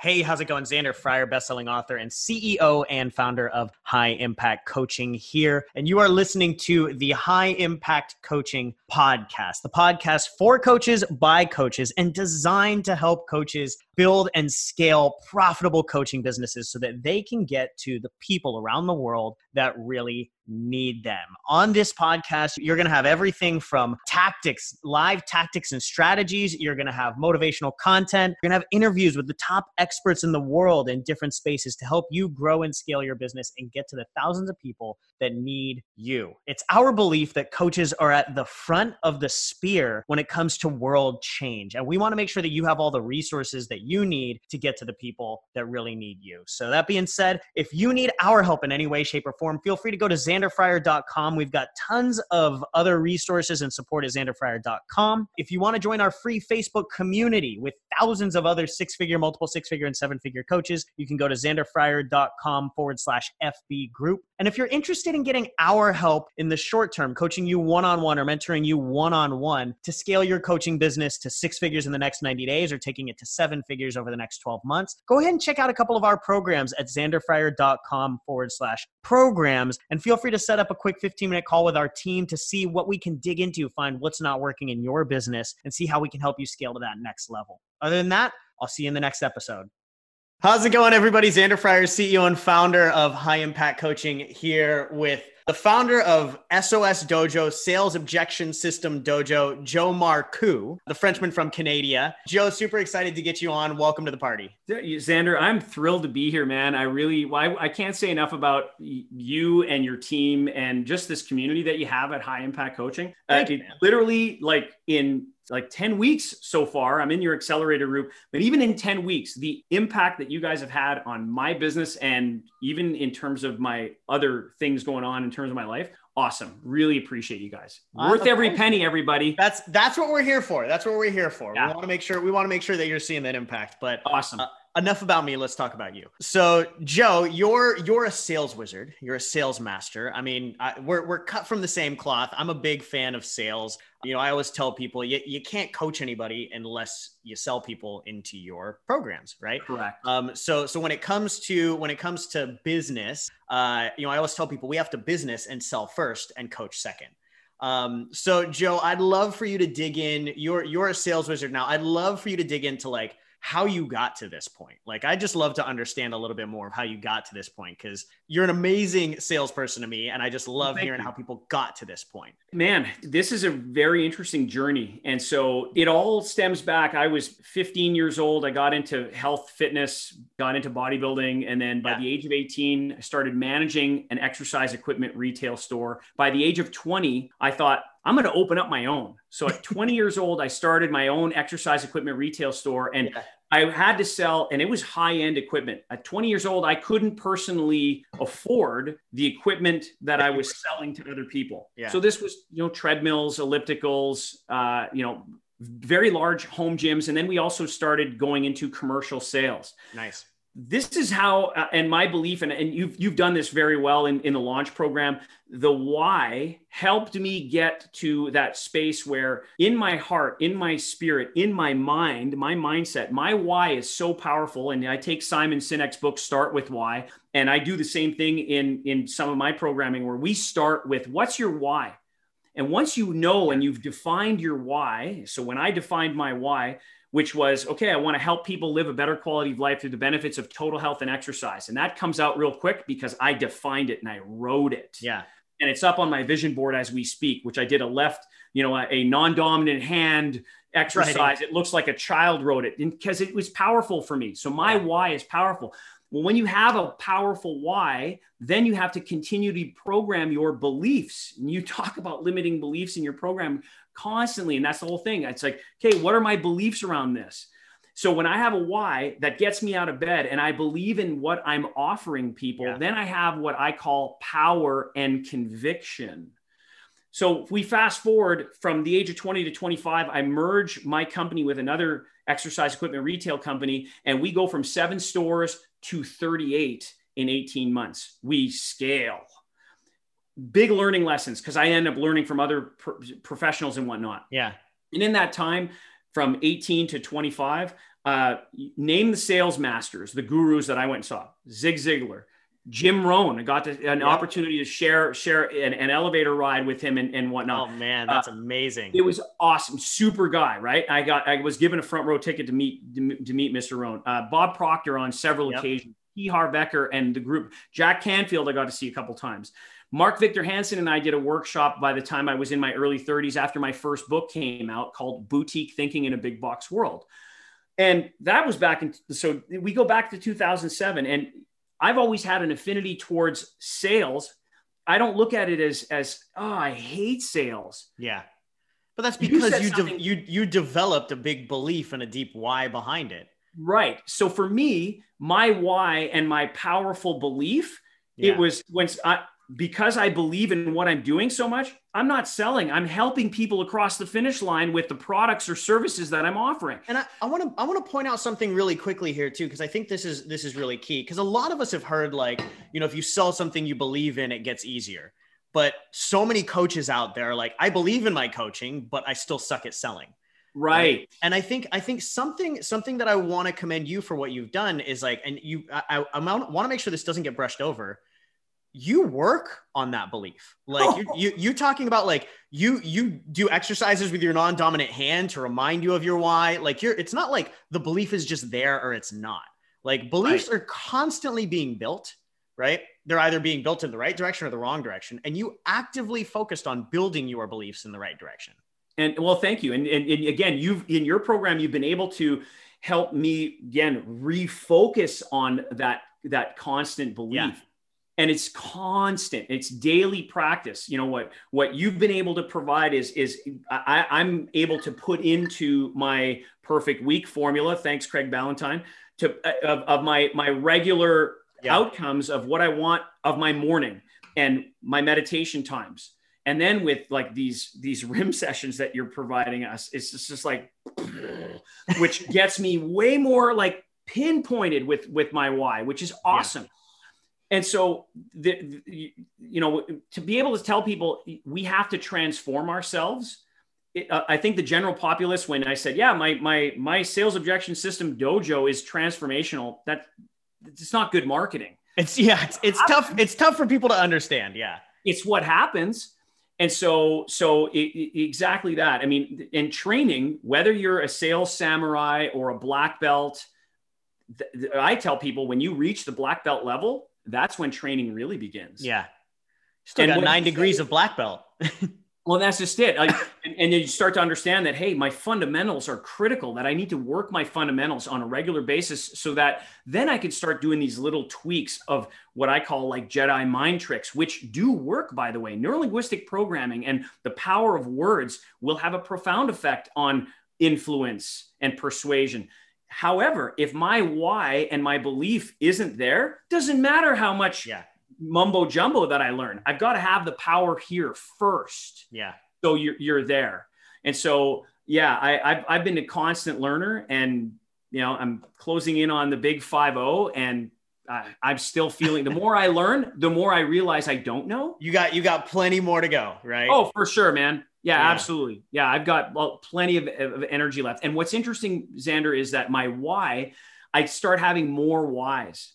Hey, how's it going? Xander Fryer, bestselling author and CEO and founder of High Impact Coaching here. And you are listening to the High Impact Coaching podcast, the podcast for coaches by coaches and designed to help coaches build and scale profitable coaching businesses so that they can get to the people around the world that really need them. On this podcast, you're going to have everything from tactics, live tactics and strategies. You're going to have motivational content. You're going to have interviews with the top experts in the world in different spaces to help you grow and scale your business and get to the thousands of people that need you. It's our belief that coaches are at the front of the spear when it comes to world change. And we want to make sure that you have all the resources that you need to get to the people that really need you. So, that being said, if you need our help in any way, shape, or form, feel free to go to xanderfryer.com. We've got tons of other resources and support at xanderfryer.com. If you want to join our free Facebook community with thousands of other six figure, multiple six figure, and seven figure coaches, you can go to xanderfryer.com forward slash FB group. And if you're interested in getting our help in the short term, coaching you one on one or mentoring you one on one to scale your coaching business to six figures in the next 90 days or taking it to seven figures over the next 12 months, go ahead and check out a couple of our programs at xanderfryer.com forward slash programs. And feel free to set up a quick 15 minute call with our team to see what we can dig into, find what's not working in your business, and see how we can help you scale to that next level. Other than that, I'll see you in the next episode. How's it going, everybody? Xander Fryer, CEO and founder of High Impact Coaching, here with the founder of SOS Dojo, Sales Objection System Dojo, Joe Marcoux, the Frenchman from Canada. Joe, super excited to get you on. Welcome to the party. Xander, I'm thrilled to be here, man. I really, I, I can't say enough about you and your team and just this community that you have at High Impact Coaching. Uh, it, literally, like in like 10 weeks so far. I'm in your accelerator group, but even in 10 weeks, the impact that you guys have had on my business and even in terms of my other things going on in terms of my life, awesome. Really appreciate you guys. Worth every penny, everybody. That's that's what we're here for. That's what we're here for. Yeah. We want to make sure we want to make sure that you're seeing that impact. But awesome. Uh, enough about me let's talk about you. So joe you're you're a sales wizard. You're a sales master. I mean I, we're, we're cut from the same cloth. I'm a big fan of sales. You know i always tell people you, you can't coach anybody unless you sell people into your programs right? Correct. Um, so so when it comes to when it comes to business uh, you know i always tell people we have to business and sell first and coach second. Um, so joe i'd love for you to dig in. You're you're a sales wizard now. I'd love for you to dig into like how you got to this point. Like, I just love to understand a little bit more of how you got to this point because you're an amazing salesperson to me. And I just love Thank hearing you. how people got to this point. Man, this is a very interesting journey. And so it all stems back. I was 15 years old. I got into health, fitness, got into bodybuilding. And then by yeah. the age of 18, I started managing an exercise equipment retail store. By the age of 20, I thought, I'm going to open up my own. So at 20 years old, I started my own exercise equipment retail store and yeah. I had to sell, and it was high end equipment. At 20 years old, I couldn't personally afford the equipment that I was selling to other people. Yeah. So this was, you know, treadmills, ellipticals, uh, you know, very large home gyms. And then we also started going into commercial sales. Nice this is how uh, and my belief and, and you've you've done this very well in, in the launch program the why helped me get to that space where in my heart in my spirit in my mind my mindset my why is so powerful. And i take simon sinek's book start with why. And i do the same thing in in some of my programming where we start with what's your why? And once you know and you've defined your why so when i defined my why which was okay, I want to help people live a better quality of life through the benefits of total health and exercise. And that comes out real quick because I defined it and I wrote it. Yeah. And it's up on my vision board as we speak, which I did a left, you know, a, a non dominant hand exercise. Right. It looks like a child wrote it because it was powerful for me. So my yeah. why is powerful. Well, when you have a powerful why, then you have to continue to program your beliefs. And you talk about limiting beliefs in your program constantly. And that's the whole thing. It's like, okay, what are my beliefs around this? So when I have a why that gets me out of bed and I believe in what I'm offering people, yeah. then I have what I call power and conviction. So if we fast forward from the age of 20 to 25, I merge my company with another exercise equipment retail company, and we go from seven stores to 38 in 18 months. We scale big learning lessons because I end up learning from other pro- professionals and whatnot. Yeah. And in that time, from 18 to 25. Uh, name the sales masters, the gurus that I went and saw. Zig Ziglar, Jim Rohn. I got to, an yep. opportunity to share share an, an, elevator ride with him and, and whatnot. Oh man, that's uh, amazing. It was awesome. Super guy, right? I got I was given a front row ticket to meet to, to meet Mr. Rohn. Uh, Bob Proctor on several yep. occasions. T. Harv Eker and the group. Jack Canfield I got to see a couple times. Mark Victor Hansen and I did a workshop by the time I was in my early 30s after my first book came out called Boutique Thinking in a Big Box World. And that was back in, so we go back to 2007. And I've always had an affinity towards sales. I don't look at it as as oh, I hate sales. Yeah. But that's because you you, de- you you developed a big belief and a deep why behind it. Right. So for me, my why and my powerful belief, yeah. it was when I because I believe in what I'm doing so much, I'm not selling. I'm helping people across the finish line with the products or services that I'm offering. And I want to I want to point out something really quickly here too, because I think this is this is really key. Because a lot of us have heard like, you know, if you sell something you believe in, it gets easier. But so many coaches out there like, I believe in my coaching, but I still suck at selling. Right. right. And I think I think something something that I want to commend you for what you've done is like, and you I, I want to make sure this doesn't get brushed over you work on that belief. Like oh. you, you you talking about like you you do exercises with your non-dominant hand to remind you of your why. Like you're it's not like the belief is just there or it's not. Like beliefs right. are constantly being built right? They're either being built in the right direction or the wrong direction and you actively focused on building your beliefs in the right direction. And well thank you. And, and, and again you've in your program you've been able to help me again refocus on that that constant belief. yeah and it's constant it's daily practice. You know what what you've been able to provide is is I, i'm able to put into my perfect week formula thanks craig ballantyne to uh, of, of my my regular yeah. outcomes of what i want of my morning and my meditation times. And then with like these these rim sessions that you're providing us it's just, just like which gets me way more like pinpointed with with my why which is awesome. yeah and so the, the, you know to be able to tell people we have to transform ourselves it, uh, i think the general populace when i said yeah my my my sales objection system dojo is transformational that it's not good marketing. It's yeah it's, it's tough it's tough for people to understand yeah. It's what happens. And so so it, it, exactly that. I mean in training whether you're a sales samurai or a black belt i tell people when you reach the black belt level that's when training really begins. Yeah. Still and got nine degrees say, of black belt. well, that's just it. and, and you start to understand that, hey, my fundamentals are critical, that I need to work my fundamentals on a regular basis so that then I can start doing these little tweaks of what I call like Jedi mind tricks, which do work, by the way. Neurolinguistic programming and the power of words will have a profound effect on influence and persuasion. However, if my why and my belief isn't there, doesn't matter how much yeah. mumbo jumbo that I learn. I've got to have the power here first. Yeah. So you're, you're there. And so, yeah, I, I've, I've been a constant learner and, you know, I'm closing in on the big 5 and uh, I'm still feeling the more I learn, the more I realize I don't know. You got, you got plenty more to go, right? Oh, for sure, man. Yeah, yeah, absolutely. Yeah, I've got well, plenty of, of, energy left. And what's interesting, Xander, is that my why, I start having more whys.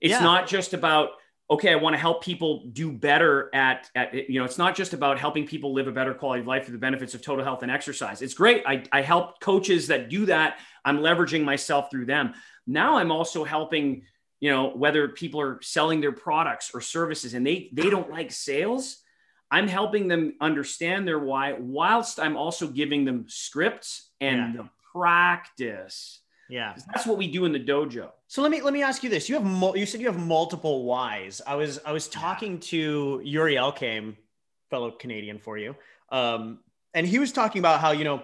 It's yeah. not just about okay, I want to help people do better at, at you know, it's not just about helping people live a better quality of life through the benefits of total health and exercise. It's great. I, I help coaches that do that. I'm leveraging myself through them. Now I'm also helping, you know, whether people are selling their products or services and they they don't like sales I'm helping them understand their why, whilst I'm also giving them scripts and yeah. the practice. Yeah, that's what we do in the dojo. So let me let me ask you this: you have you said you have multiple whys. I was I was talking yeah. to Yuri Elkaim, fellow Canadian for you, um, and he was talking about how you know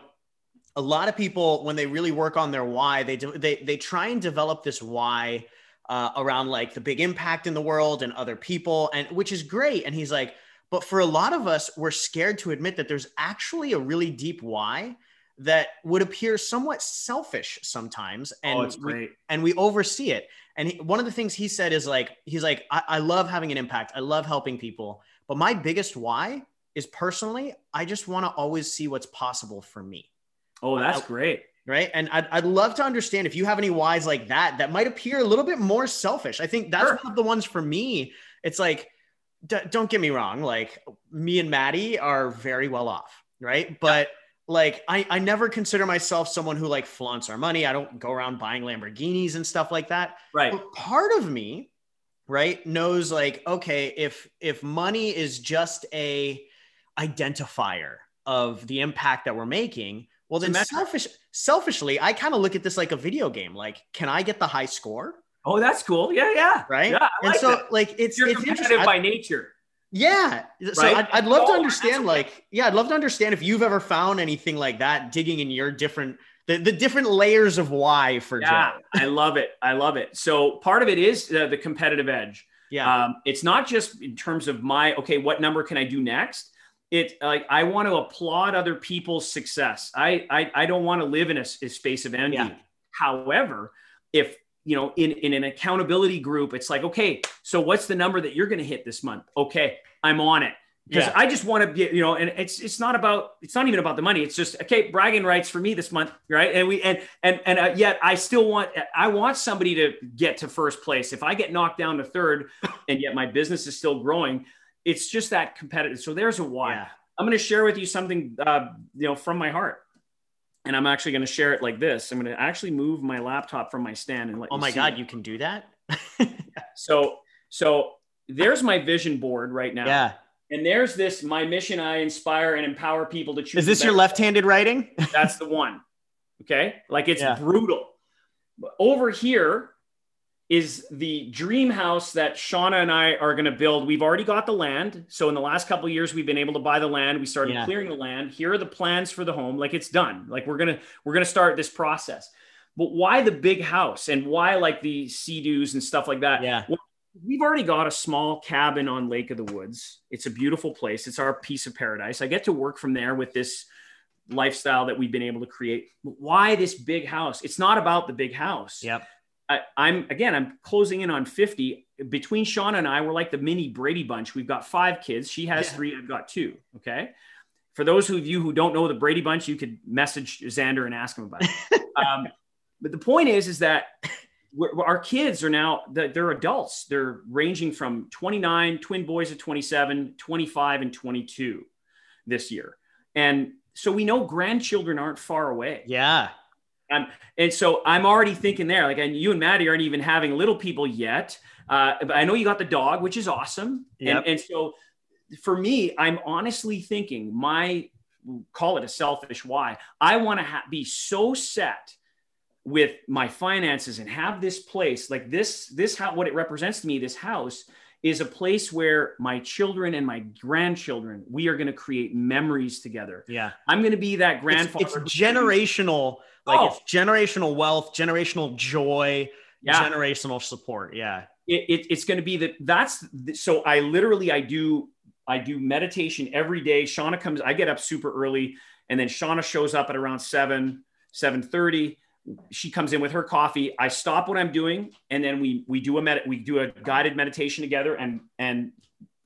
a lot of people when they really work on their why, they do, they they try and develop this why uh, around like the big impact in the world and other people, and which is great. And he's like, but for a lot of us, we're scared to admit that there's actually a really deep why that would appear somewhat selfish sometimes. Oh, and, oh, we, and we oversee it. And he, one of the things he said is like, he's like, I, I love having an impact. I love helping people. But my biggest why is personally, I just want to always see what's possible for me. Oh, that's I, great. right? And I'd, I'd love to understand if you have any whys like that that might appear a little bit more selfish. I think that's sure. one of the ones for me. It's like, d- don't get me wrong, like me and Maddie are very well off, right? But yeah. like I, I never consider myself someone who like flaunts our money. I don't go around buying Lamborghinis and stuff like that. Right. But part of me, right, knows like, okay, if if money is just a identifier of the impact that we're making, well then selfish selfishly, I kind of look at this like a video game. Like, can I get the high score? Oh, that's cool. Yeah, yeah. Right. Yeah, and so that. like it's You're it's competitive by nature. Yeah. So right? I'd, I'd, love to understand, like, yeah, I'd love to understand if you've ever found anything like that digging in your different the, the different layers of why for yeah, I love it. I love it. So part of it is uh, the competitive edge. Yeah. Um, it's not just in terms of my okay, what number can I do next? It like I want to applaud other people's success. I I, I don't want to live in a, a space of envy. Yeah. However, if you know in, in an accountability group it's like okay so what's the number that you're going to hit this month? Okay i'm on it. Because yeah. i just want to get you know and it's it's not about it's not even about the money. It's just okay bragging rights for me this month right? And we and and and uh, yet i still want i want somebody to get to first place. If i get knocked down to third and yet my business is still growing it's just that competitive. So there's a why. Yeah. i'm going to share with you something uh, you know from my heart and I'm actually going to share it like this. I'm going to actually move my laptop from my stand and let. Oh my god, it. you can do that. so so there's my vision board right now. Yeah. And there's this my mission. I inspire and empower people to choose. Is this your left-handed writing? That's the one. Okay, like it's yeah. brutal. Over here is the dream house that Shauna and I are going to build. We've already got the land. So in the last couple years, we've been able to buy the land. We started yeah. clearing the land. Here are the plans for the home. Like it's done. Like we're going to, we're to start this process. But why the big house and why like the sea-doos and stuff like that? Yeah. Well, we've already got a small cabin on Lake of the Woods. It's a beautiful place. It's our piece of paradise. I get to work from there with this lifestyle that we've been able to create. Why this big house? It's not about the big house. Yep. I, am again, I'm closing in on 50. Between Shauna and I, we're like the mini Brady bunch. We've got five kids. She has yeah. three. I've got two. Okay. For those of you who don't know the Brady bunch, you could message Xander and ask him about it. um, but the point is, is that our kids are now they're adults. They're ranging from 29 twin boys at 27, 25, and 22 this year. And so we know grandchildren aren't far away. Yeah. Um, and so I'm already thinking there, like, and you and Maddie aren't even having little people yet. Uh, but I know you got the dog, which is awesome. Yep. And, and so for me, I'm honestly thinking my call it a selfish why. I want to ha- be so set with my finances and have this place like this, this, how, what it represents to me, this house is a place where my children and my grandchildren, we are going to create memories together. Yeah. I'm going to be that grandfather. It's, it's generational like oh. it's generational wealth, generational joy, yeah. generational support. Yeah. It, it, it's going to be that that's so I literally, I do, I do meditation every day. Shauna comes, I get up super early and then Shauna shows up at around seven, 730 she comes in with her coffee i stop what i'm doing and then we we do a med we do a guided meditation together and and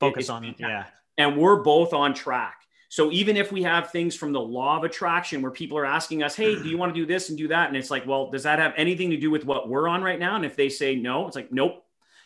focus on it yeah and we're both on track so even if we have things from the law of attraction where people are asking us, hey, do you want to do this and do that? And it's like, well, does that have anything to do with what we're on right now? And if they say no, it's like, nope,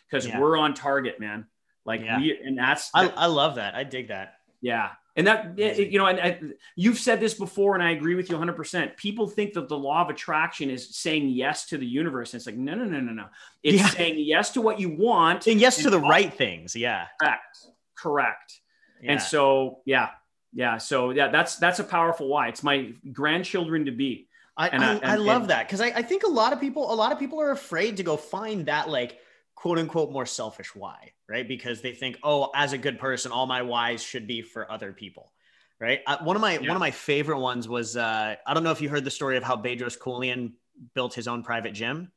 because yeah. we're on target, man. Like yeah. we, and that's, I, I love that. I dig that. Yeah. And that, you know, and I, you've said this before, and I agree with you 100%. People think that the law of attraction is saying yes to the universe. And it's like, no, no, no, no, no. It's yeah. saying yes to what you want. Saying yes to the right things. Yeah. Correct. Correct. Yeah. And so, yeah, yeah so yeah that's that's a powerful why. It's my grandchildren to be. I and I, I, and, I love and, that because I, I think a lot of people a lot of people are afraid to go find that like quote unquote more selfish why right? Because they think oh as a good person all my whys should be for other people right? Uh, one of my yeah. one of my favorite ones was uh, i don't know if you heard the story of how bedros keuilian built his own private gym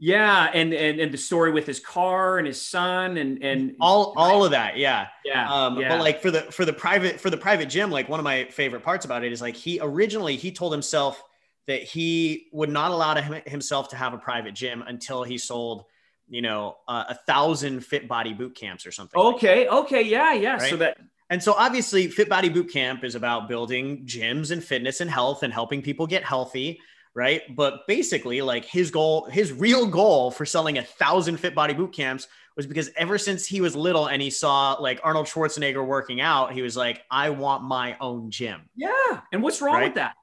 yeah, and, and and the story with his car and his son and and all all of that, yeah, yeah, um, yeah. But like for the for the private for the private gym, like one of my favorite parts about it is like he originally he told himself that he would not allow to him, himself to have a private gym until he sold, you know, uh, a thousand Fit Body boot camps or something. Okay, like okay, yeah, yeah. Right? So that and so obviously Fit Body Boot Camp is about building gyms and fitness and health and helping people get healthy right? But basically, like his goal, his real goal for selling a thousand fit body boot camps was because ever since he was little and he saw like Arnold Schwarzenegger working out, he was like, I want my own gym. Yeah. And what's wrong right? with that?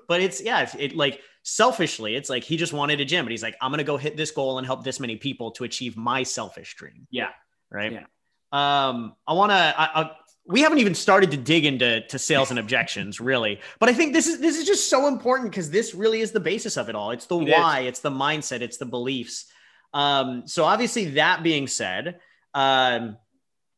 but it's yeah, it, it like selfishly, it's like he just wanted a gym, but he's like, I'm gonna go hit this goal and help this many people to achieve my selfish dream. Yeah. Right. Yeah. Um, I want to. I, I, we haven't even started to dig into to sales and objections really. But i think this is this is just so important because this really is the basis of it all. It's the it why is. it's the mindset it's the beliefs. Um, so obviously that being said um,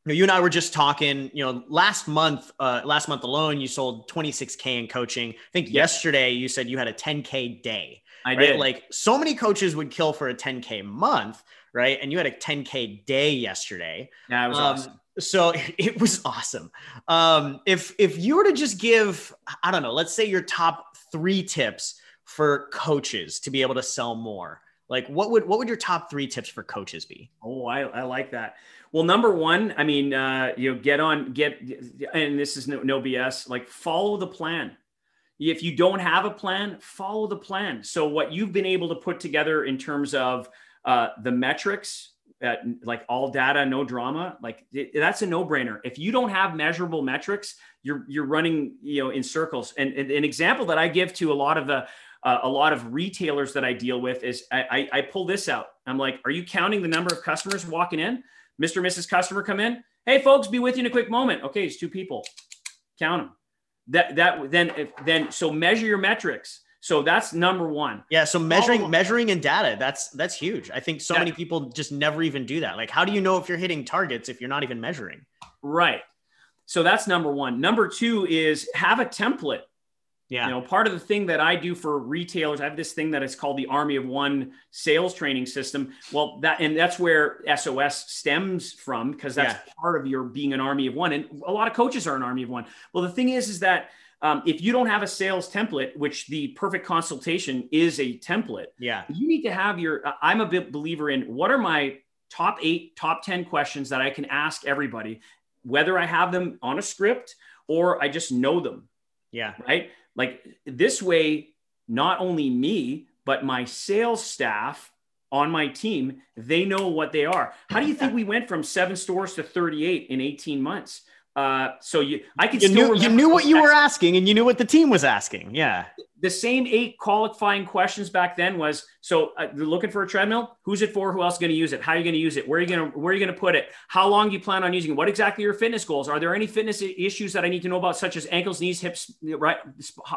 you, and i were just talking you know last month uh, last month alone you sold 26k in coaching. I think yesterday you said you had a 10k day i right? did. Like so many coaches would kill for a 10k month right? And you had a 10k day yesterday. Yeah it was um, awesome so it was awesome. Um, if if you were to just give, I don't know, let's say your top three tips for coaches to be able to sell more, like what would what would your top three tips for coaches be? Oh, I, I like that. Well, number one, I mean, uh, you know, get on, get, and this is no, no BS. Like follow the plan. If you don't have a plan, follow the plan. So what you've been able to put together in terms of uh, the metrics, at like all data, no drama, like it, that's a no brainer. If you don't have measurable metrics, you're you're running you know in circles. And, and an example that I give to a lot of the uh, a lot of retailers that I deal with is I, I, I pull this out. I'm like, are you counting the number of customers walking in? Mr. and Mrs. Customer come in. Hey, folks, be with you in a quick moment. Okay, it's two people. Count them. That that then if, then so measure your metrics. So that's number one. Yeah. So measuring, measuring and data, that's that's huge. I think so many people just never even do that. Like, how do you know if you're hitting targets if you're not even measuring? Right. So that's number one. Number two is have a template. Yeah. You know, part of the thing that I do for retailers, I have this thing that is called the Army of One sales training system. Well, that and that's where SOS stems from because that's yeah. part of your being an Army of One. And a lot of coaches are an Army of One. Well, the thing is, is that um, if you don't have a sales template, which the perfect consultation is a template, yeah, you need to have your. I'm a bit believer in what are my top eight, top 10 questions that I can ask everybody, whether I have them on a script or I just know them. Yeah. Right. Like this way, not only me, but my sales staff on my team, they know what they are. How do you think we went from seven stores to 38 in 18 months? Uh, so you, I can you knew you knew what you were asking, and you knew what the team was asking. Yeah, the same eight qualifying questions back then was so uh, looking for a treadmill. Who's it for? Who else is going to use it? How are you going to use it? Where are you going to where are you going to put it? How long do you plan on using it? What exactly are your fitness goals? Are there any fitness issues that I need to know about, such as ankles, knees, hips, right?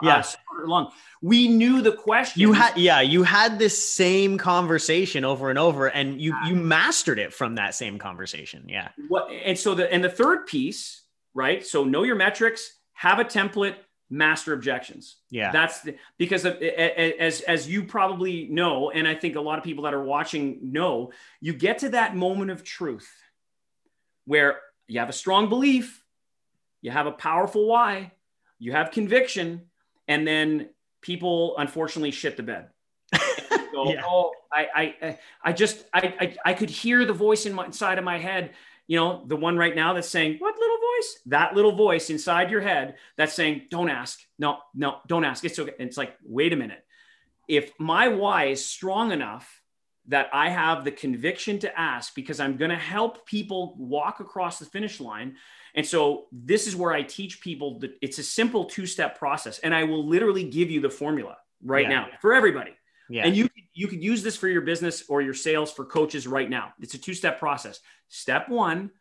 Uh, lung. We knew the question. You had yeah, you had this same conversation over and over, and you you mastered it from that same conversation. Yeah. What and so the and the third piece right? So know your metrics, have a template, master objections. Yeah. That's the, because of, as, as you probably know, and I think a lot of people that are watching know, you get to that moment of truth where you have a strong belief, you have a powerful why, you have conviction, and then people unfortunately shit the bed. go, yeah. oh, I, I, I just, I, I, I could hear the voice in my, inside of my head you know, the one right now that's saying, voice? That little voice inside your head that's saying, Don't ask. No, no, don't ask. It's okay. It's like, wait a minute. If my why is strong enough that I have the conviction to ask because I'm going to help people walk across the finish line. And so this is where I teach people that it's a simple two step process. And I will literally give you the formula right yeah. now for everybody. Yeah. And you you could use this for your business or your sales for coaches right now. It's a two-step process. Step 1,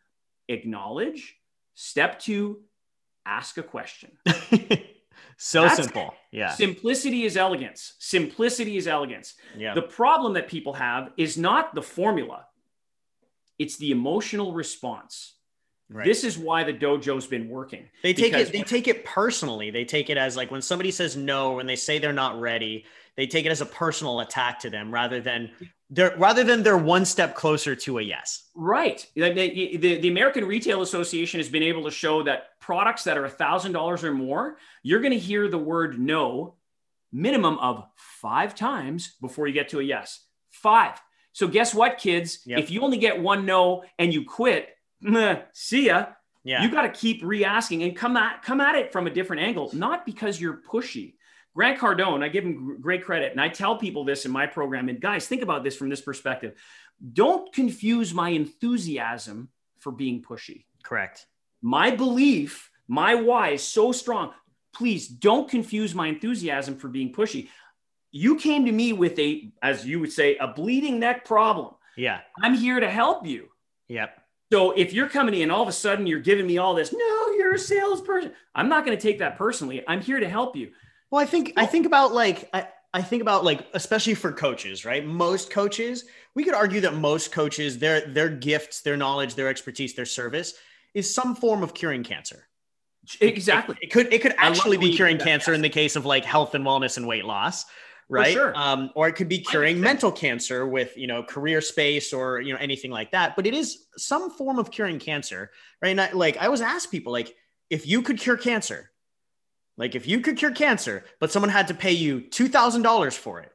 acknowledge. Step 2, ask a question. so That's simple. Yeah. Simplicity is elegance. Simplicity is elegance. Yeah. The problem that people have is not the formula. It's the emotional response. Right. This is why the dojo's been working. They take it they take it personally. They take it as like when somebody says no, when they say they're not ready, they take it as a personal attack to them rather than they're rather than they're one step closer to a yes. Right. The, the, the American Retail Association has been able to show that products that are a thousand dollars or more, you're going to hear the word no minimum of five times before you get to a yes. Five. So guess what, kids? Yep. If you only get one no and you quit, see ya. Yeah. You got to keep re-asking and come at come at it from a different angle, not because you're pushy, Grant Cardone, I give him great credit. And I tell people this in my program. And guys, think about this from this perspective. Don't confuse my enthusiasm for being pushy. Correct. My belief, my why is so strong. Please don't confuse my enthusiasm for being pushy. You came to me with a, as you would say, a bleeding neck problem. Yeah. I'm here to help you. Yep. So if you're coming in, all of a sudden you're giving me all this, no, you're a salesperson. I'm not going to take that personally. I'm here to help you. Well, I think I think about like I, I think about like especially for coaches, right? Most coaches, we could argue that most coaches, their their gifts, their knowledge, their expertise, their service is some form of curing cancer. Exactly. It, it could it could actually be curing cancer in the case of like health and wellness and weight loss right sure. um, or it could be curing mental cancer with you know career space or you know anything like that but it is some form of curing cancer right and I, like i always ask people like if you could cure cancer like if you could cure cancer but someone had to pay you $2000 for it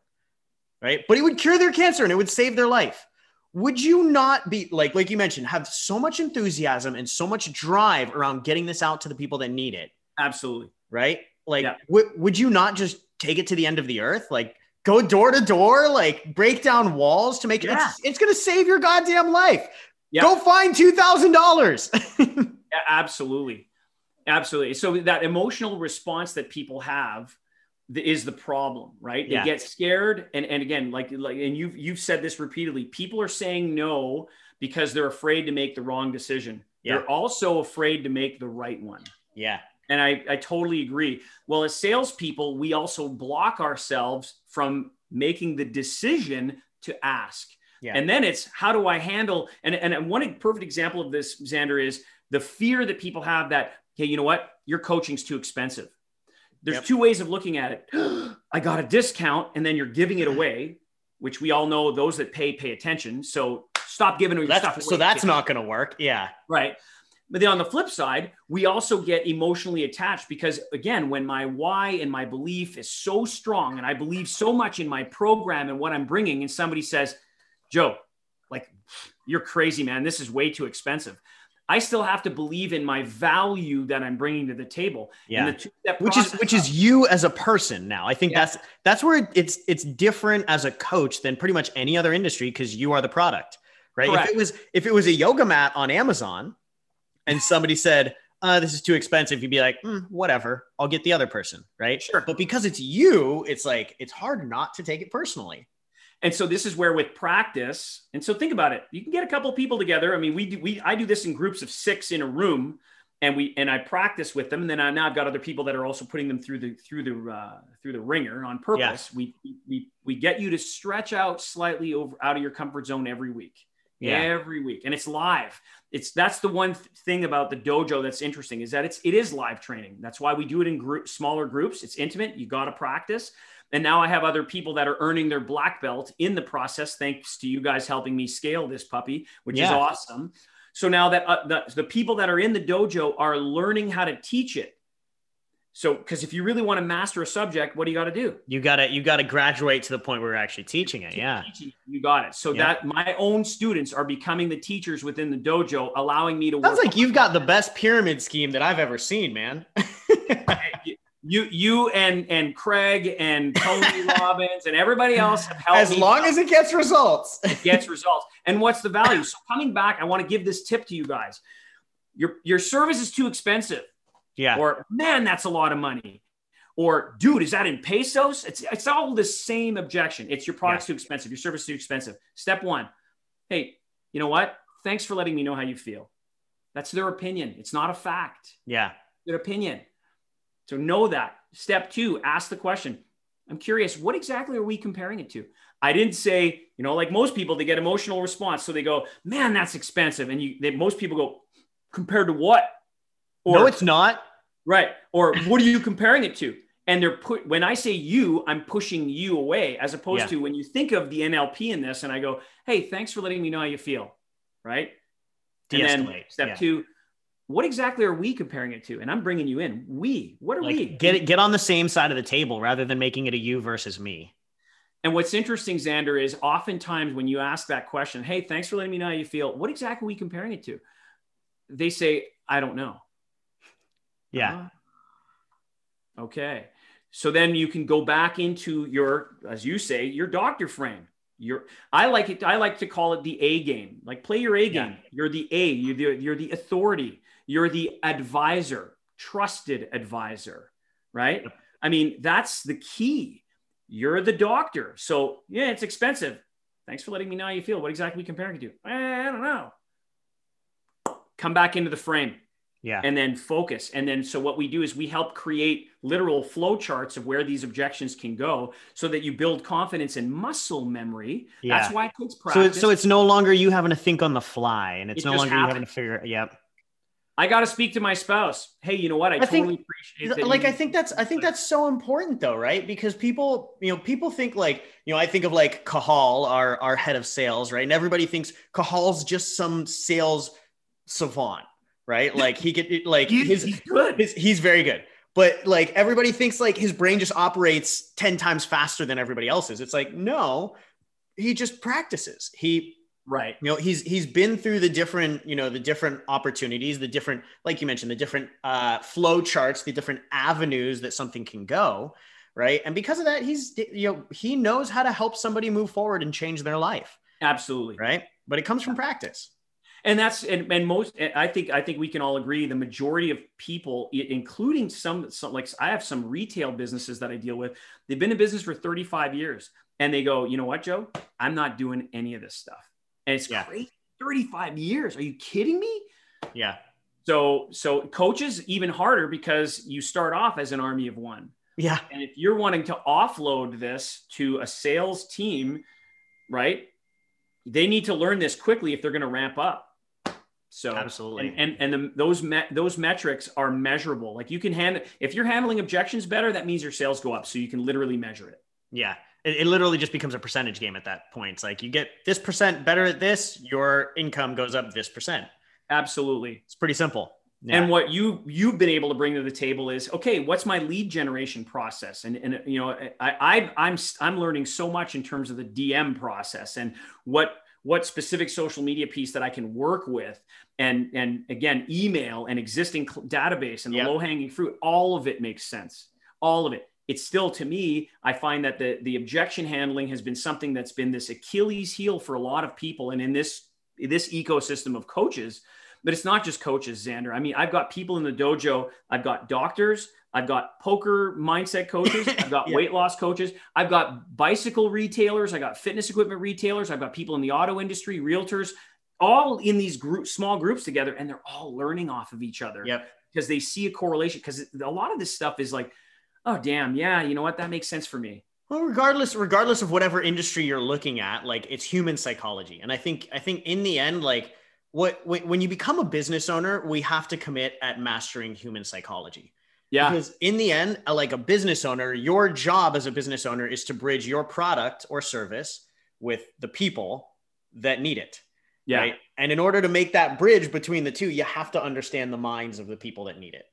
right? But it would cure their cancer and it would save their life. Would you not be like like you mentioned have so much enthusiasm and so much drive around getting this out to the people that need it? Absolutely. Right? Like yeah. w- would you not just take it to the end of the earth? Like go door to door like break down walls to make it it's, it's gonna save your goddamn life. Yep. go find $2000 yeah, absolutely absolutely so that emotional response that people have is the problem right yeah. they get scared and and again like like and you've you've said this repeatedly people are saying no because they're afraid to make the wrong decision yeah. they're also afraid to make the right one yeah and I, I totally agree. Well, as salespeople, we also block ourselves from making the decision to ask. Yeah. And then it's how do I handle? And, and one perfect example of this, Xander, is the fear that people have that, hey, you know what? Your coaching's too expensive. There's yep. two ways of looking at it. I got a discount, and then you're giving it away, which we all know those that pay pay attention. So stop giving your that's, stuff away. So that's not going to work. Yeah. Right. But then on the flip side, we also get emotionally attached because, again, when my why and my belief is so strong and I believe so much in my program and what I'm bringing, and somebody says, Joe, like, you're crazy, man. This is way too expensive. I still have to believe in my value that I'm bringing to the table. Yeah. The which is which is you as a person now. I think yeah. that's that's where it's it's different as a coach than pretty much any other industry because you are the product, right? Correct. If it was if it was a yoga mat on Amazon, and somebody said, uh, this is too expensive, you'd be like, mm, whatever, I'll get the other person, right? Sure. But because it's you, it's like, it's hard not to take it personally. And so this is where with practice, and so think about it. You can get a couple people together. I mean, we do, we I do this in groups of six in a room, and we and I practice with them. And then I, now I've got other people that are also putting them through the through the uh, through the ringer on purpose. Yeah. We we we get you to stretch out slightly over out of your comfort zone every week yeah. every week and it's live it's that's the one th- thing about the dojo that's interesting is that it's it is live training that's why we do it in group smaller groups it's intimate you got to practice and now i have other people that are earning their black belt in the process thanks to you guys helping me scale this puppy which yeah. is awesome so now that uh, the, the people that are in the dojo are learning how to teach it so, because if you really want to master a subject, what do you got to do? You got to you got to graduate to the point where you're actually teaching it. Yeah, you got it. So yeah. that my own students are becoming the teachers within the dojo, allowing me to. Sounds like you've got the best pyramid scheme that I've ever seen, man. you you and and Craig and Tony Robbins and everybody else have helped. As long as it gets results, it gets results. And what's the value? So coming back, I want to give this tip to you guys. Your your service is too expensive yeah. Or man, that's a lot of money. Or dude, is that in pesos? It's it's all the same objection. It's your product's yeah. too expensive, your service too expensive. Step one, hey, you know what? Thanks for letting me know how you feel. That's their opinion. It's not a fact. Yeah. Their opinion. So know that. Step two, ask the question. I'm curious, what exactly are we comparing it to? I didn't say, you know, like most people, they get emotional response. So they go, man, that's expensive. And you, they, most people go, compared to what? Or, no, it's not. Right. Or what are you comparing it to? And they're put when I say you, I'm pushing you away, as opposed yeah. to when you think of the NLP in this, and I go, "Hey, thanks for letting me know how you feel." Right. De-escalate. And then step yeah. two, what exactly are we comparing it to? And I'm bringing you in. We. What are like, we? Get it. Get on the same side of the table rather than making it a you versus me. And what's interesting, Xander, is oftentimes when you ask that question, "Hey, thanks for letting me know how you feel," what exactly are we comparing it to? They say, "I don't know." Yeah. Uh, okay. So then you can go back into your, as you say, your doctor frame. Your, I like it. I like to call it the A game. Like play your A game. Yeah. You're the A. You're the, you're the authority. You're the advisor, trusted advisor, right? I mean, that's the key. You're the doctor. So yeah, it's expensive. Thanks for letting me know how you feel. What exactly we comparing it to? Eh, I don't know. Come back into the frame yeah and then focus and then so what we do is we help create literal flow charts of where these objections can go so that you build confidence and muscle memory yeah. that's why it takes practice so, so it's no longer you having to think on the fly and it's it no longer happens. you having to figure yep I got to speak to my spouse. Hey, you know what? I, I totally think, appreciate that. Like, you- I think that's, I think that's so important though, right? Because people, you know, people think like, you know, I think of like Kahal, our, our head of sales, right? And everybody thinks Kahal's just some sales savant, right? Like he could like he's, his, he's good. His, he's very good. But like everybody thinks like his brain just operates 10 times faster than everybody else's. It's like, no, he just practices. He right. You know, he's he's been through the different, you know, the different opportunities, the different, like you mentioned, the different uh flow charts, the different avenues that something can go. Right. And because of that, he's you know, he knows how to help somebody move forward and change their life. Absolutely. Right. But it comes from practice and that's and, and most i think i think we can all agree the majority of people including some, some like i have some retail businesses that i deal with they've been in business for 35 years and they go you know what joe i'm not doing any of this stuff and it's yeah. great 35 years. Are you kidding me? Yeah. So so coaches even harder because you start off as an army of one. Yeah. And if you're wanting to offload this to a sales team right they need to learn this quickly if they're going to ramp up. So absolutely, and and, and the, those me- those metrics are measurable. Like you can hand if you're handling objections better, that means your sales go up. So you can literally measure it. Yeah, it, it literally just becomes a percentage game at that point. It's like you get this percent better at this, your income goes up this percent. Absolutely, it's pretty simple. Yeah. And what you you've been able to bring to the table is okay. What's my lead generation process? And and you know I, I I'm I'm learning so much in terms of the DM process and what what specific social media piece that I can work with and and again email and existing database and the yep. low hanging fruit all of it makes sense all of it it's still to me i find that the the objection handling has been something that's been this achilles heel for a lot of people and in this this ecosystem of coaches but it's not just coaches xander i mean i've got people in the dojo i've got doctors I've got poker mindset coaches. I've got yeah. weight loss coaches. I've got bicycle retailers. I got fitness equipment retailers. I've got people in the auto industry, realtors, all in these group, small groups together, and they're all learning off of each other. Yep. Because they see a correlation. Because a lot of this stuff is like, oh damn, yeah, you know what? That makes sense for me. Well, regardless, regardless of whatever industry you're looking at, like it's human psychology, and I think, I think in the end, like what when you become a business owner, we have to commit at mastering human psychology yeah. Because in the end, uh, like a business owner, your job as a business owner is to bridge your product or service with the people that need it. Yeah. Right? And in order to make that bridge between the two, you have to understand the minds of the people that need it.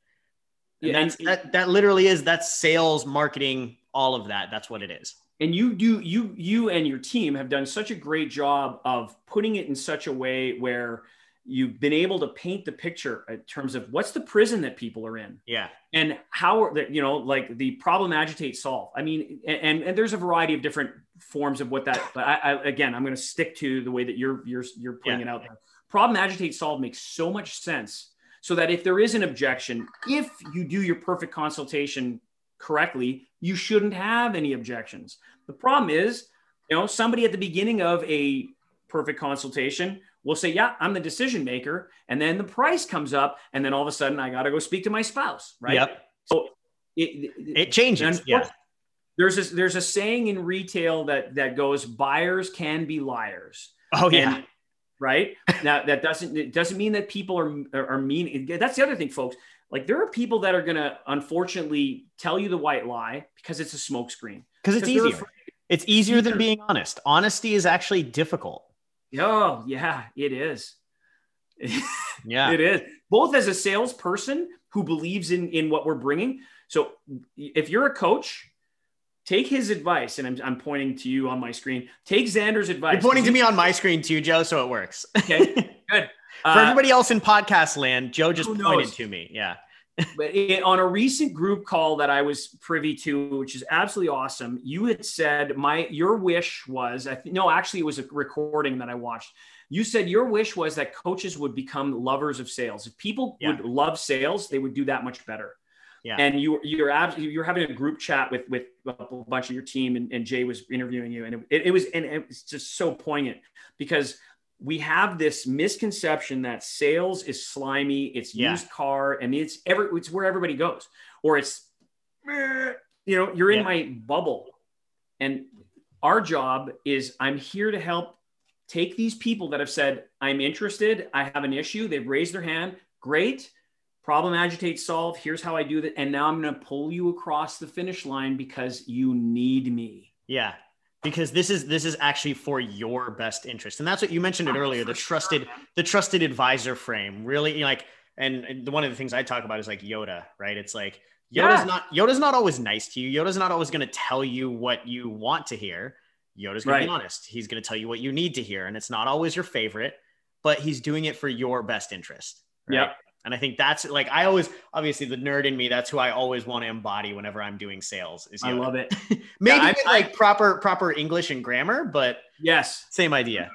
And yeah, and, that that literally is that's sales, marketing, all of that. That's what it is. And you do you you and your team have done such a great job of putting it in such a way where you've been able to paint the picture in terms of what's the prison that people are in yeah and how are you know like the problem agitate solve i mean and and there's a variety of different forms of what that but I, I again i'm going to stick to the way that you're you're you're putting yeah. it out there problem agitate solve makes so much sense so that if there is an objection if you do your perfect consultation correctly you shouldn't have any objections the problem is you know somebody at the beginning of a perfect consultation will say, Yeah, I'm the decision maker. And then the price comes up, and then all of a sudden I got to go speak to my spouse, right? Yep. So it, it changes. Yeah. There's a, there's a saying in retail that that goes, buyers can be liars. Oh yeah. And, right now that doesn't it doesn't mean that people are are mean. That's the other thing, folks. Like there are people that are going to unfortunately tell you the white lie because it's a smokescreen. Because it's easier. It's easier than being honest. Honesty is actually difficult. Oh, yeah, it is. yeah, it is. Both as a salesperson who believes in in what we're bringing. So if you're a coach, take his advice, and I'm, I'm pointing to you on my screen. Take Xander's advice. You're pointing to me on my screen too, Joe, so it works. Okay, good. For uh, everybody else in podcast land, Joe just pointed to me. Yeah. but it, on a recent group call that I was privy to, which is absolutely awesome, you had said my your wish was I th- no, actually it was a recording that I watched. You said your wish was that coaches would become lovers of sales. If people yeah. would love sales, they would do that much better. Yeah. And you you're absolutely you're having a group chat with with a bunch of your team, and, and Jay was interviewing you, and it, it, was and it was just so poignant because we have this misconception that sales is slimy, it's yeah. used car, mean it's every it's where everybody goes, or it's you know you're in yeah. my bubble, and our job is I'm here to help take these people that have said I'm interested, I have an issue, they've raised their hand, great, problem agitate solve. Here's how I do that, and now I'm going to pull you across the finish line because you need me. Yeah, because this is this is actually for your best interest and that's what you mentioned it earlier the trusted the trusted advisor frame really like and, one of the things i talk about is like yoda right it's like yoda's yeah. not yoda's not always nice to you yoda's not always going to tell you what you want to hear yoda's going right. to be honest he's going to tell you what you need to hear and it's not always your favorite but he's doing it for your best interest right? yeah and I think that's like I always obviously the nerd in me. That's who I always want to embody whenever I'm doing sales. Is I love it. Maybe yeah, with like proper proper English and grammar, but yes, same idea.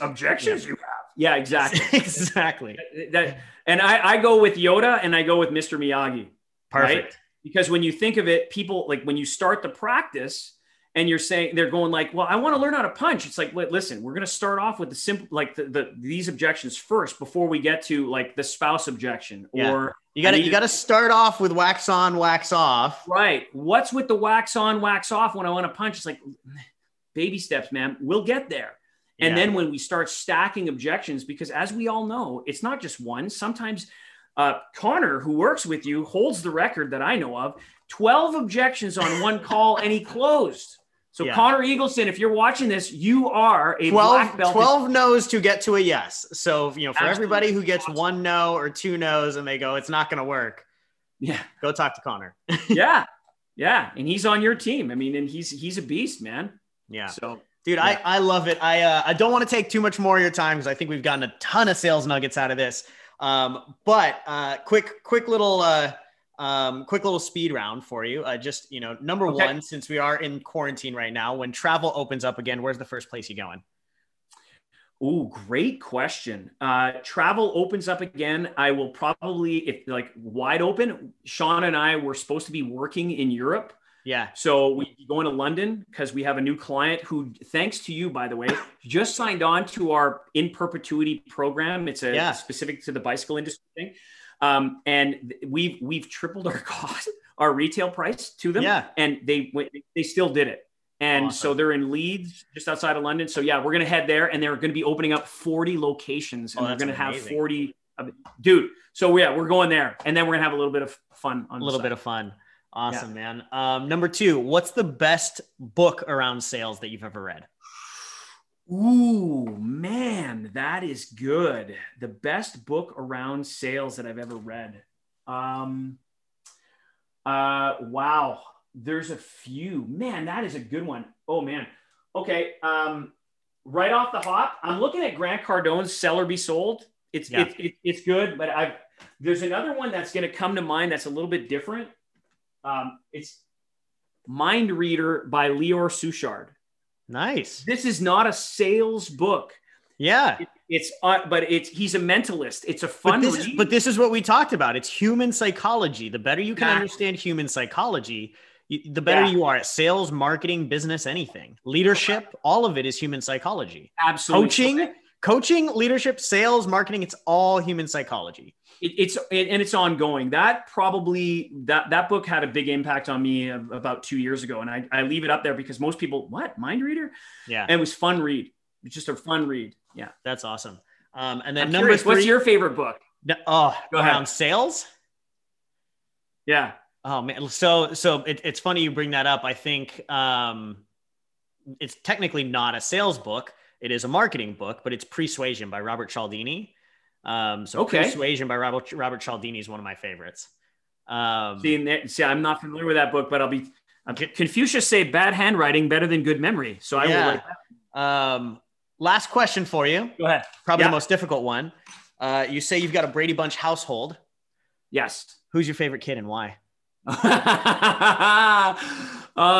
Objections yeah. you have. Yeah, exactly. exactly. That, that, and I, I go with Yoda and I go with Mr. Miyagi. Perfect. Right? Because when you think of it, people like when you start the practice, and you're saying they're going like, well, I want to learn how to punch. It's like, listen, we're going to start off with the simple, like the, the these objections first before we get to like the spouse objection yeah. or you got to you got to start off with wax on, wax off. Right. What's with the wax on, wax off when I want to punch? It's like baby steps, man. We'll get there. And yeah. then when we start stacking objections, because as we all know, it's not just one. Sometimes uh, Connor, who works with you, holds the record that I know of 12 objections on one call and he closed. So yeah. Connor Eagleson, if you're watching this, you are a 12, black belt. 12 no's to get to a yes. So, you know, for Absolutely. everybody who gets one no or two no's and they go, it's not going to work. Yeah. Go talk to Connor. yeah. Yeah. And he's on your team. I mean, and he's, he's a beast, man. Yeah. So, dude, yeah. I, I love it. I, uh, I don't want to take too much more of your time because I think we've gotten a ton of sales nuggets out of this. Um, but, uh, quick, quick little, uh, um, quick little speed round for you. Uh, just you know, number okay. one, since we are in quarantine right now, when travel opens up again, where's the first place you going? Oh, great question. Uh, travel opens up again. I will probably, if like wide open, Shauna and I were supposed to be working in Europe. Yeah. So we going to London because we have a new client who, thanks to you, by the way, just signed on to our in perpetuity program. It's a yeah. specific to the bicycle industry thing. Um, and we've we've tripled our cost, our retail price to them. Yeah. And they went, they still did it. And awesome. so they're in Leeds, just outside of London. So yeah, we're gonna head there, and they're gonna be opening up 40 locations, and oh, they're gonna amazing. have 40. Dude, so yeah, we're going there, and then we're gonna have a little bit of fun. a little bit of fun. Awesome, yeah. man. Um, number two, what's the best book around sales that you've ever read? Ooh, man, that is good. The best book around sales that I've ever read. Um, uh, wow, there's a few. Man, that is a good one. Oh man. Okay. Um, right off the hop, I'm looking at Grant Cardone's "Sell or Be Sold." It's yeah. it, it, it's good, but I've there's another one that's going to come to mind that's a little bit different. Um, it's Mind Reader by Lior Suchard. Nice. This is not a sales book. Yeah. It, it's uh, but it's he's a mentalist. It's a fun but this, is, but this is what we talked about. It's human psychology. The better you can yeah. understand human psychology, the better yeah. you are at sales, marketing, business, anything. Leadership, all of it is human psychology. Absolutely. Coaching, coaching, leadership, sales, marketing, it's all human psychology it, it's it, and it's ongoing. That probably that that book had a big impact on me about two years ago, and I, I leave it up there because most people what mind reader, yeah, and it was fun read. It's just a fun read. Yeah, that's awesome. Um, and then I'm number curious, three, what's your favorite book? oh, go ahead. sales. Yeah. Oh man, so so it, it's funny you bring that up. I think um, it's technically not a sales book; it is a marketing book, but it's Persuasion by Robert Cialdini. Um, so okay. Persuasion by Robert, Robert Cialdini is one of my favorites. Um, see, see, I'm not familiar with that book, but I'll be. Confucius say bad handwriting better than good memory. So I yeah. will. that. Um, last question for you. Go ahead. Probably yeah. the most difficult one. Uh, you say you've got a Brady Bunch household. Yes. Who's your favorite kid and why? oh,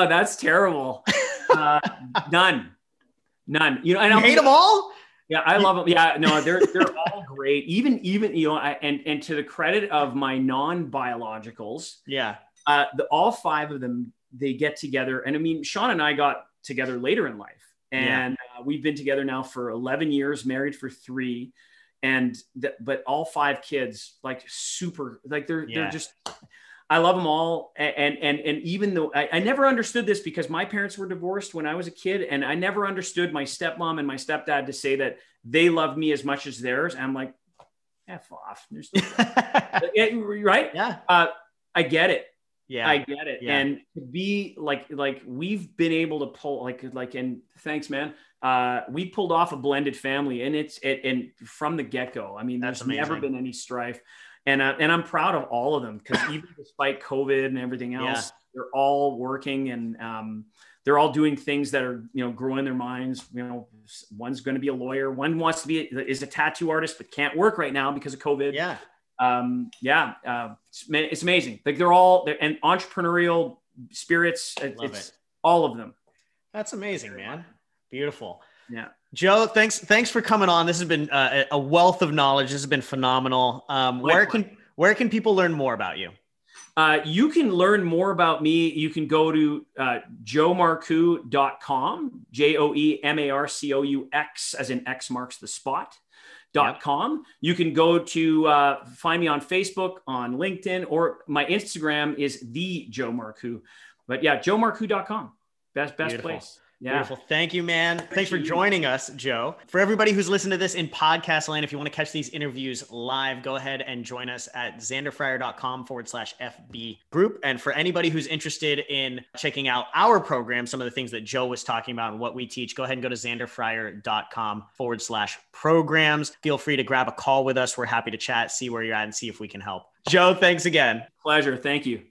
that's terrible. Uh, none, none. You know, and I hate them all. Yeah, I love them. Yeah, no, they're they're all great. Even even you know, I, and and to the credit of my non biologicals, yeah, uh, the all five of them they get together, and I mean, Shauna and I got together later in life, and yeah. uh, we've been together now for eleven years, married for three, and th- but all five kids like super, like they're yeah. they're just I love them all. And, and, and even though I, I, never understood this because my parents were divorced when I was a kid, and I never understood my stepmom and my stepdad to say that they loved me as much as theirs. And I'm like, F off. right? Yeah. Uh, I get it. Yeah. I get it. Yeah. And to be like, like we've been able to pull like, like, and thanks, man. Uh, we pulled off a blended family and it's, it, and from the get go, I mean, That's there's amazing. never been any strife and uh, and I'm proud of all of them because even despite COVID and everything else, yeah. they're all working and um, they're all doing things that are you know growing their minds. You know, one's going to be a lawyer, one wants to be is a tattoo artist but can't work right now because of COVID. Yeah, um, yeah, uh, it's, it's, amazing. Like they're all they're, and entrepreneurial spirits. Love it's it. all of them. That's amazing, man. Beautiful. Yeah. Joe, thanks thanks for coming on. This has been uh, a wealth of knowledge. This has been phenomenal. Um, where can where can people learn more about you? Uh, you can learn more about me. You can go to uh, joemarcoux.com, J O E M A R C O U X, as in X marks the spot. Dot com. You can go to uh, find me on Facebook, on LinkedIn, or my Instagram is the Joe Marcoux. But yeah, joemarcoux.com. Best best Beautiful. place. Yeah. Beautiful. Thank you, man. Thanks for joining us, Joe. For everybody who's listened to this in podcast land, if you want to catch these interviews live, go ahead and join us at xanderfryer.com forward slash FB group. And for anybody who's interested in checking out our program, some of the things that Joe was talking about and what we teach, go ahead and go to xanderfryer.com forward slash programs. Feel free to grab a call with us. We're happy to chat, see where you're at, and see if we can help. Joe, thanks again. Pleasure. Thank you.